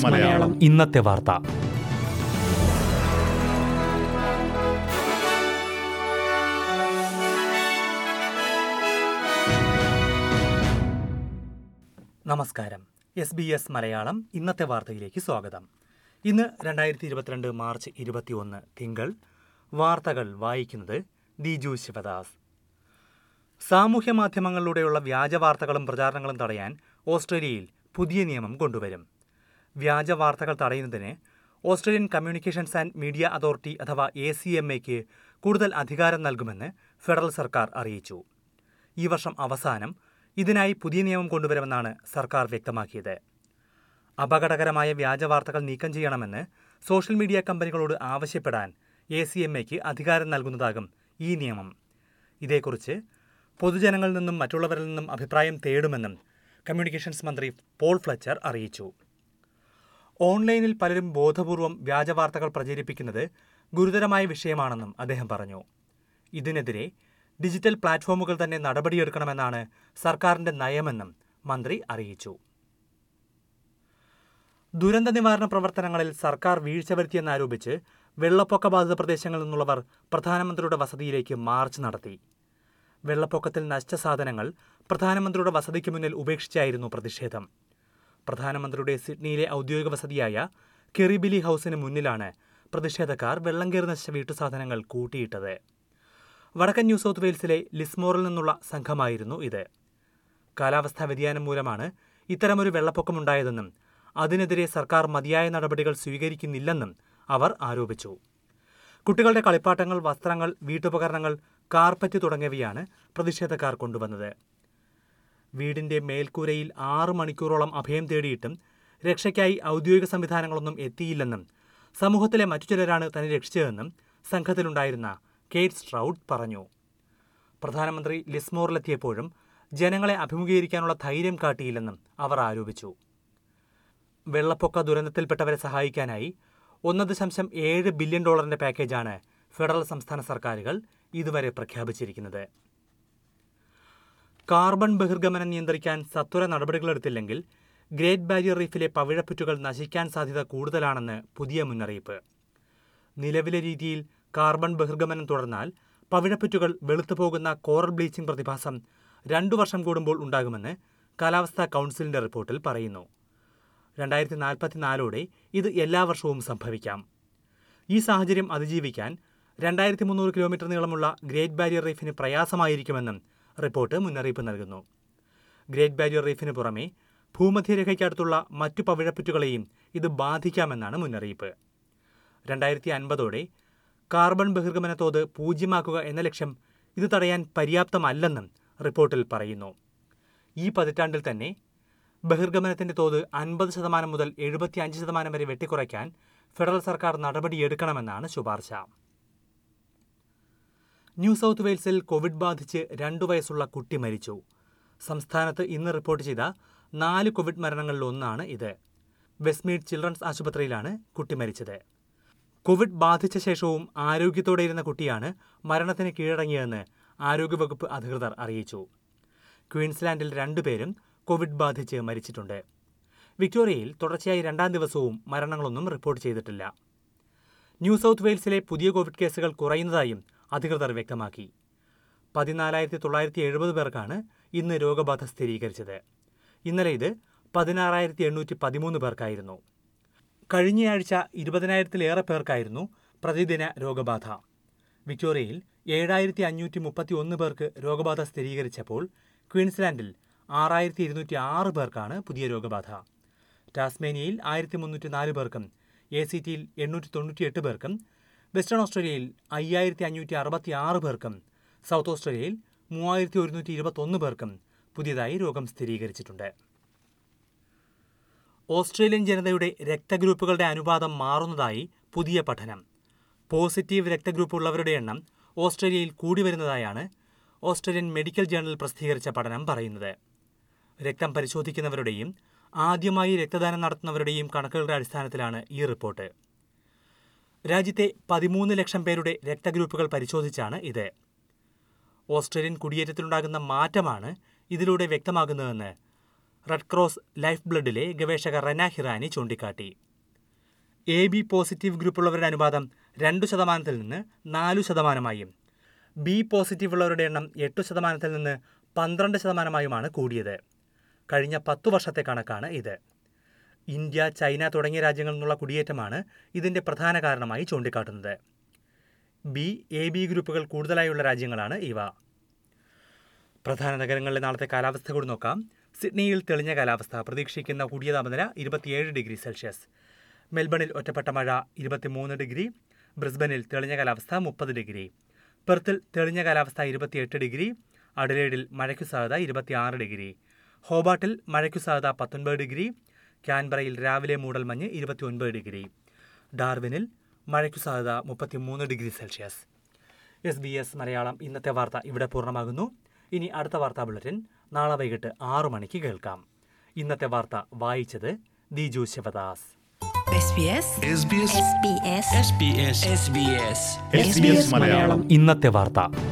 മലയാളം. ഇന്നത്തെ വാർത്ത. നമസ്കാരം. എസ് ബി എസ് മലയാളം ഇന്നത്തെ വാർത്തയിലേക്ക് സ്വാഗതം. ഇന്ന് രണ്ടായിരത്തി ഇരുപത്തിരണ്ട് മാർച്ച് ഇരുപത്തിയൊന്ന് തിങ്കൾ. വാർത്തകൾ വായിക്കുന്നത് ദിജു ശിവദാസ്. സാമൂഹ്യ മാധ്യമങ്ങളിലൂടെയുള്ള വ്യാജ വാർത്തകളും പ്രചാരണങ്ങളും തടയാൻ ഓസ്ട്രേലിയയിൽ പുതിയ നിയമം കൊണ്ടുവരും. വ്യാജ വാർത്തകൾ തടയുന്നതിന് Australian communications and media authority അഥവാ എ സി എം എക്ക് കൂടുതൽ അധികാരം നൽകുമെന്ന് ഫെഡറൽ സർക്കാർ അറിയിച്ചു. ഈ വർഷം അവസാനം ഇതിനായി പുതിയ നിയമം കൊണ്ടുവരുമെന്നാണ് സർക്കാർ വ്യക്തമാക്കിയത്. അപകടകരമായ വ്യാജ വാർത്തകൾ നീക്കം ചെയ്യണമെന്ന് സോഷ്യൽ മീഡിയ കമ്പനികളോട് ആവശ്യപ്പെടാൻ എ സി എം എക്ക് അധികാരം നൽകുന്നതാകും ഈ നിയമം. ഇതേക്കുറിച്ച് പൊതുജനങ്ങളിൽ നിന്നും മറ്റുള്ളവരിൽ നിന്നും അഭിപ്രായം തേടുമെന്നും കമ്മ്യൂണിക്കേഷൻസ് മന്ത്രി പോൾ ഫ്ലച്ചർ അറിയിച്ചു. ഓൺലൈനിൽ പലരും ബോധപൂർവം വ്യാജവാർത്തകൾ പ്രചരിപ്പിക്കുന്നത് ഗുരുതരമായ വിഷയമാണെന്നും അദ്ദേഹം പറഞ്ഞു. ഇതിനെതിരെ ഡിജിറ്റൽ പ്ലാറ്റ്ഫോമുകൾ തന്നെ നടപടിയെടുക്കണമെന്നാണ് സർക്കാരിന്റെ നയമെന്നും മന്ത്രി അറിയിച്ചു. ദുരന്ത നിവാരണ പ്രവർത്തനങ്ങളിൽ സർക്കാർ വീഴ്ച വരുത്തിയെന്നാരോപിച്ച് വെള്ളപ്പൊക്ക ബാധിത പ്രദേശങ്ങളിൽ നിന്നുള്ളവർ പ്രധാനമന്ത്രിയുടെ വസതിയിലേക്ക് മാർച്ച് നടത്തി. വെള്ളപ്പൊക്കത്തിൽ നശിച്ച സാധനങ്ങൾ പ്രധാനമന്ത്രിയുടെ വസതിക്ക് മുന്നിൽ ഉപേക്ഷിച്ചായിരുന്നു പ്രതിഷേധം. പ്രധാനമന്ത്രിയുടെ സിഡ്നിയിലെ ഔദ്യോഗിക വസതിയായ കെറിബിലി ഹൌസിന് മുന്നിലാണ് പ്രതിഷേധക്കാർ വെള്ളം കയറി നശിച്ച വീട്ടുസാധനങ്ങൾ കൂട്ടിയിട്ടത്. വടക്കൻ ന്യൂ സൗത്ത് വെയിൽസിലെ ലിസ്മോറിൽ നിന്നുള്ള സംഘമായിരുന്നു ഇത്. കാലാവസ്ഥാ വ്യതിയാനം മൂലമാണ് ഇത്തരമൊരു വെള്ളപ്പൊക്കമുണ്ടായതെന്നും അതിനെതിരെ സർക്കാർ മതിയായ നടപടികൾ സ്വീകരിക്കുന്നില്ലെന്നും അവർ ആരോപിച്ചു. കുട്ടികളുടെ കളിപ്പാട്ടങ്ങൾ വസ്ത്രങ്ങൾ വീട്ടുപകരണങ്ങൾ കാർപ്പറ്റ് തുടങ്ങിയവയാണ് പ്രതിഷേധക്കാർ കൊണ്ടുവന്നത്. വീടിന്റെ മേൽക്കൂരയിൽ ആറു മണിക്കൂറോളം അഭയം തേടിയിട്ടും രക്ഷയ്ക്കായി ഔദ്യോഗിക സംവിധാനങ്ങളൊന്നും എത്തിയില്ലെന്നും സമൂഹത്തിലെ മറ്റു ചിലരാണ് തന്നെ രക്ഷിച്ചതെന്നും സംഘത്തിലുണ്ടായിരുന്ന കേറ്റ് സ്ട്രൗഡ് പറഞ്ഞു. പ്രധാനമന്ത്രി ലിസ്മോറിലെത്തിയപ്പോഴും ജനങ്ങളെ അഭിമുഖീകരിക്കാനുള്ള ധൈര്യം കാട്ടിയില്ലെന്നും അവർ ആരോപിച്ചു. വെള്ളപ്പൊക്ക ദുരന്തത്തിൽപ്പെട്ടവരെ സഹായിക്കാനായി ഒന്ന് ദശാംശം ഏഴ് ബില്യൺ ഡോളറിന്റെ പാക്കേജാണ് ഫെഡറൽ സംസ്ഥാന സർക്കാരുകൾ ഇതുവരെ പ്രഖ്യാപിച്ചിരിക്കുന്നത്. കാർബൺ ബഹിർഗമനം നിയന്ത്രിക്കാൻ സത്വര നടപടികളെടുത്തില്ലെങ്കിൽ ഗ്രേറ്റ് ബാരിയർ റീഫിലെ പവിഴപ്പുറ്റുകൾ നശിക്കാൻ സാധ്യത കൂടുതലാണെന്ന് പുതിയ മുന്നറിയിപ്പ്. നിലവിലെ രീതിയിൽ കാർബൺ ബഹിർഗമനം തുടർന്നാൽ പവിഴപ്പുറ്റുകൾ വെളുത്തു പോകുന്ന കോറൽ ബ്ലീച്ചിംഗ് പ്രതിഭാസം രണ്ടു വർഷം കൂടുമ്പോൾ ഉണ്ടാകുമെന്ന് കാലാവസ്ഥാ കൗൺസിലിന്റെ റിപ്പോർട്ടിൽ പറയുന്നു. രണ്ടായിരത്തി നാൽപ്പത്തിനാലോടെ ഇത് എല്ലാ വർഷവും സംഭവിക്കാം. ഈ സാഹചര്യം അതിജീവിക്കാൻ രണ്ടായിരത്തി മുന്നൂറ് കിലോമീറ്റർ നീളമുള്ള ഗ്രേറ്റ് ബാരിയർ റീഫിന് പ്രയാസമായിരിക്കുമെന്നും റിപ്പോർട്ട് മുന്നറിയിപ്പ് നൽകുന്നു. ഗ്രേറ്റ് ബാരിയർ റീഫിന് പുറമെ ഭൂമധ്യരേഖയ്ക്കടുത്തുള്ള മറ്റു പവിഴപ്പുറ്റുകളെയും ഇത് ബാധിക്കാമെന്നാണ് മുന്നറിയിപ്പ്. രണ്ടായിരത്തി അൻപതോടെ കാർബൺ ബഹിർഗമന തോത് പൂജ്യമാക്കുക എന്ന ലക്ഷ്യം ഇത് തടയാൻ പര്യാപ്തമല്ലെന്നും റിപ്പോർട്ടിൽ പറയുന്നു. ഈ പതിറ്റാണ്ടിൽ തന്നെ ബഹിർഗമനത്തിന്റെ തോത് അൻപത് ശതമാനം മുതൽ എഴുപത്തിയഞ്ച് ശതമാനം വരെ വെട്ടിക്കുറയ്ക്കാൻ ഫെഡറൽ സർക്കാർ നടപടിയെടുക്കണമെന്നാണ് ശുപാർശ. ന്യൂ സൗത്ത് വെയിൽസിൽ കോവിഡ് ബാധിച്ച് രണ്ടു വയസ്സുള്ള കുട്ടി മരിച്ചു. സംസ്ഥാനത്ത് ഇന്ന് റിപ്പോർട്ട് ചെയ്ത നാല് കോവിഡ് മരണങ്ങളിൽ ഒന്നാണ് ഇത്. വെസ്റ്റ്മീഡ് ചിൽഡ്രൻസ് ആശുപത്രിയിലാണ് കുട്ടി മരിച്ചത്. കോവിഡ് ബാധിച്ച ശേഷവും ആരോഗ്യത്തോടെ ഇരുന്ന കുട്ടിയാണ് മരണത്തിന് കീഴടങ്ങിയതെന്ന് ആരോഗ്യവകുപ്പ് അധികൃതർ അറിയിച്ചു. ക്വീൻസ്ലാൻഡിൽ രണ്ടുപേരും കോവിഡ് ബാധിച്ച് മരിച്ചിട്ടുണ്ട്. വിക്ടോറിയയിൽ തുടർച്ചയായി രണ്ടാം ദിവസവും മരണങ്ങളൊന്നും റിപ്പോർട്ട് ചെയ്തിട്ടില്ല. ന്യൂ സൗത്ത് വെയിൽസിലെ പുതിയ കോവിഡ് കേസുകൾ കുറയുന്നതായും അധികൃതർ വ്യക്തമാക്കി. പതിനാലായിരത്തി തൊള്ളായിരത്തി എഴുപത് പേർക്കാണ് ഇന്ന് രോഗബാധ സ്ഥിരീകരിച്ചത്. ഇന്നലെ ഇത് പതിനാറായിരത്തി എണ്ണൂറ്റി പതിമൂന്ന് പേർക്കായിരുന്നു. കഴിഞ്ഞയാഴ്ച ഇരുപതിനായിരത്തിലേറെ പേർക്കായിരുന്നു പ്രതിദിന രോഗബാധ. വിക്ടോറിയയിൽ ഏഴായിരത്തി അഞ്ഞൂറ്റി മുപ്പത്തി ഒന്ന് പേർക്ക് രോഗബാധ സ്ഥിരീകരിച്ചപ്പോൾ ക്വീൻസ്ലാൻഡിൽ ആറായിരത്തി ഇരുന്നൂറ്റി ആറ് പേർക്കാണ് പുതിയ രോഗബാധ. ടാസ്മേനിയയിൽ ആയിരത്തി മുന്നൂറ്റി നാല് പേർക്കും എ സി ടിയിൽ എണ്ണൂറ്റി തൊണ്ണൂറ്റിയെട്ട് പേർക്കും വെസ്റ്റേൺ ഓസ്ട്രേലിയയിൽ അയ്യായിരത്തി അഞ്ഞൂറ്റി അറുപത്തി ആറ് പേർക്കും സൗത്ത് ഓസ്ട്രേലിയയിൽ മൂവായിരത്തി ഒരുന്നൂറ്റി ഇരുപത്തൊന്ന് പേർക്കും പുതിയതായി രോഗം സ്ഥിരീകരിച്ചിട്ടുണ്ട്. ഓസ്ട്രേലിയൻ ജനതയുടെ രക്തഗ്രൂപ്പുകളുടെ അനുപാതം മാറുന്നതായി പുതിയ പഠനം. പോസിറ്റീവ് രക്തഗ്രൂപ്പ് ഉള്ളവരുടെ എണ്ണം ഓസ്ട്രേലിയയിൽ കൂടി വരുന്നതായാണ് ഓസ്ട്രേലിയൻ മെഡിക്കൽ ജേണൽ പ്രസിദ്ധീകരിച്ച പഠനം പറയുന്നത്. രക്തം പരിശോധിക്കുന്നവരുടെയും ആദ്യമായി രക്തദാനം നടത്തുന്നവരുടെയും കണക്കുകളുടെ അടിസ്ഥാനത്തിലാണ് ഈ റിപ്പോർട്ട്. രാജ്യത്തെ പതിമൂന്ന് ലക്ഷം പേരുടെ രക്തഗ്രൂപ്പുകൾ പരിശോധിച്ചാണ് ഇത്. ഓസ്ട്രേലിയൻ കുടിയേറ്റത്തിലുണ്ടാകുന്ന മാറ്റമാണ് ഇതിലൂടെ വ്യക്തമാകുന്നതെന്ന് റെഡ് ക്രോസ് ലൈഫ് ബ്ലഡിലെ ഗവേഷക റന ഹിറാനി ചൂണ്ടിക്കാട്ടി. എ ബി പോസിറ്റീവ് ഗ്രൂപ്പുള്ളവരുടെ അനുപാതം രണ്ടു ശതമാനത്തിൽ നിന്ന് നാലു ശതമാനമായും ബി പോസിറ്റീവ് ഉള്ളവരുടെ എണ്ണം എട്ട് ശതമാനത്തിൽ നിന്ന് പന്ത്രണ്ട് ശതമാനമായുമാണ് കൂടിയത്. കഴിഞ്ഞ പത്തു വർഷത്തെ കണക്കാണ് ഇത്. ഇന്ത്യ ചൈന തുടങ്ങിയ രാജ്യങ്ങളിൽ നിന്നുള്ള കുടിയേറ്റമാണ് ഇതിന്റെ പ്രധാന കാരണമായി ചൂണ്ടിക്കാട്ടുന്നത്. ബി എ ബി ഗ്രൂപ്പുകൾ കൂടുതലായുള്ള രാജ്യങ്ങളാണ് ഇവ. പ്രധാന നഗരങ്ങളിലെ നാളത്തെ കാലാവസ്ഥ കൂടി നോക്കാം. സിഡ്നിയിൽ തെളിഞ്ഞ കാലാവസ്ഥ. പ്രതീക്ഷിക്കുന്ന കൂടിയ താപനില ഇരുപത്തിയേഴ് ഡിഗ്രി സെൽഷ്യസ്. മെൽബണിൽ ഒറ്റപ്പെട്ട മഴ ഇരുപത്തിമൂന്ന് ഡിഗ്രി. ബ്രിസ്ബനിൽ തെളിഞ്ഞ കാലാവസ്ഥ മുപ്പത് ഡിഗ്രി. പെർത്തിൽ തെളിഞ്ഞ കാലാവസ്ഥ ഇരുപത്തിയെട്ട് ഡിഗ്രി. അഡലേഡിൽ മഴയ്ക്കു സാധ്യത ഇരുപത്തിയാറ് ഡിഗ്രി. ഹോബാട്ടിൽ മഴയ്ക്കു സാധ്യത പത്തൊൻപത് ഡിഗ്രി. ക്യാൻബറയിൽ രാവിലെ മൂടൽമഞ്ഞ് ഇരുപത്തിയൊൻപത് ഡിഗ്രി. ഡാർവിനിൽ മഴയ്ക്കു സാധ്യത മുപ്പത്തിമൂന്ന് degree celsius. S B S Malayalam ഇന്നത്തെ വാർത്ത ഇവിടെ പൂർണമാകുന്നു. ഇനി അടുത്ത വാർത്താ ബുള്ളറ്റിൻ നാളെ വൈകിട്ട് ആറു മണിക്ക് കേൾക്കാം. ഇന്നത്തെ വാർത്ത വായിച്ചത് Diju Sivadas. SBS SBS SBS SBS SBS SBS Malayalam. ഇന്നത്തെ വാർത്ത.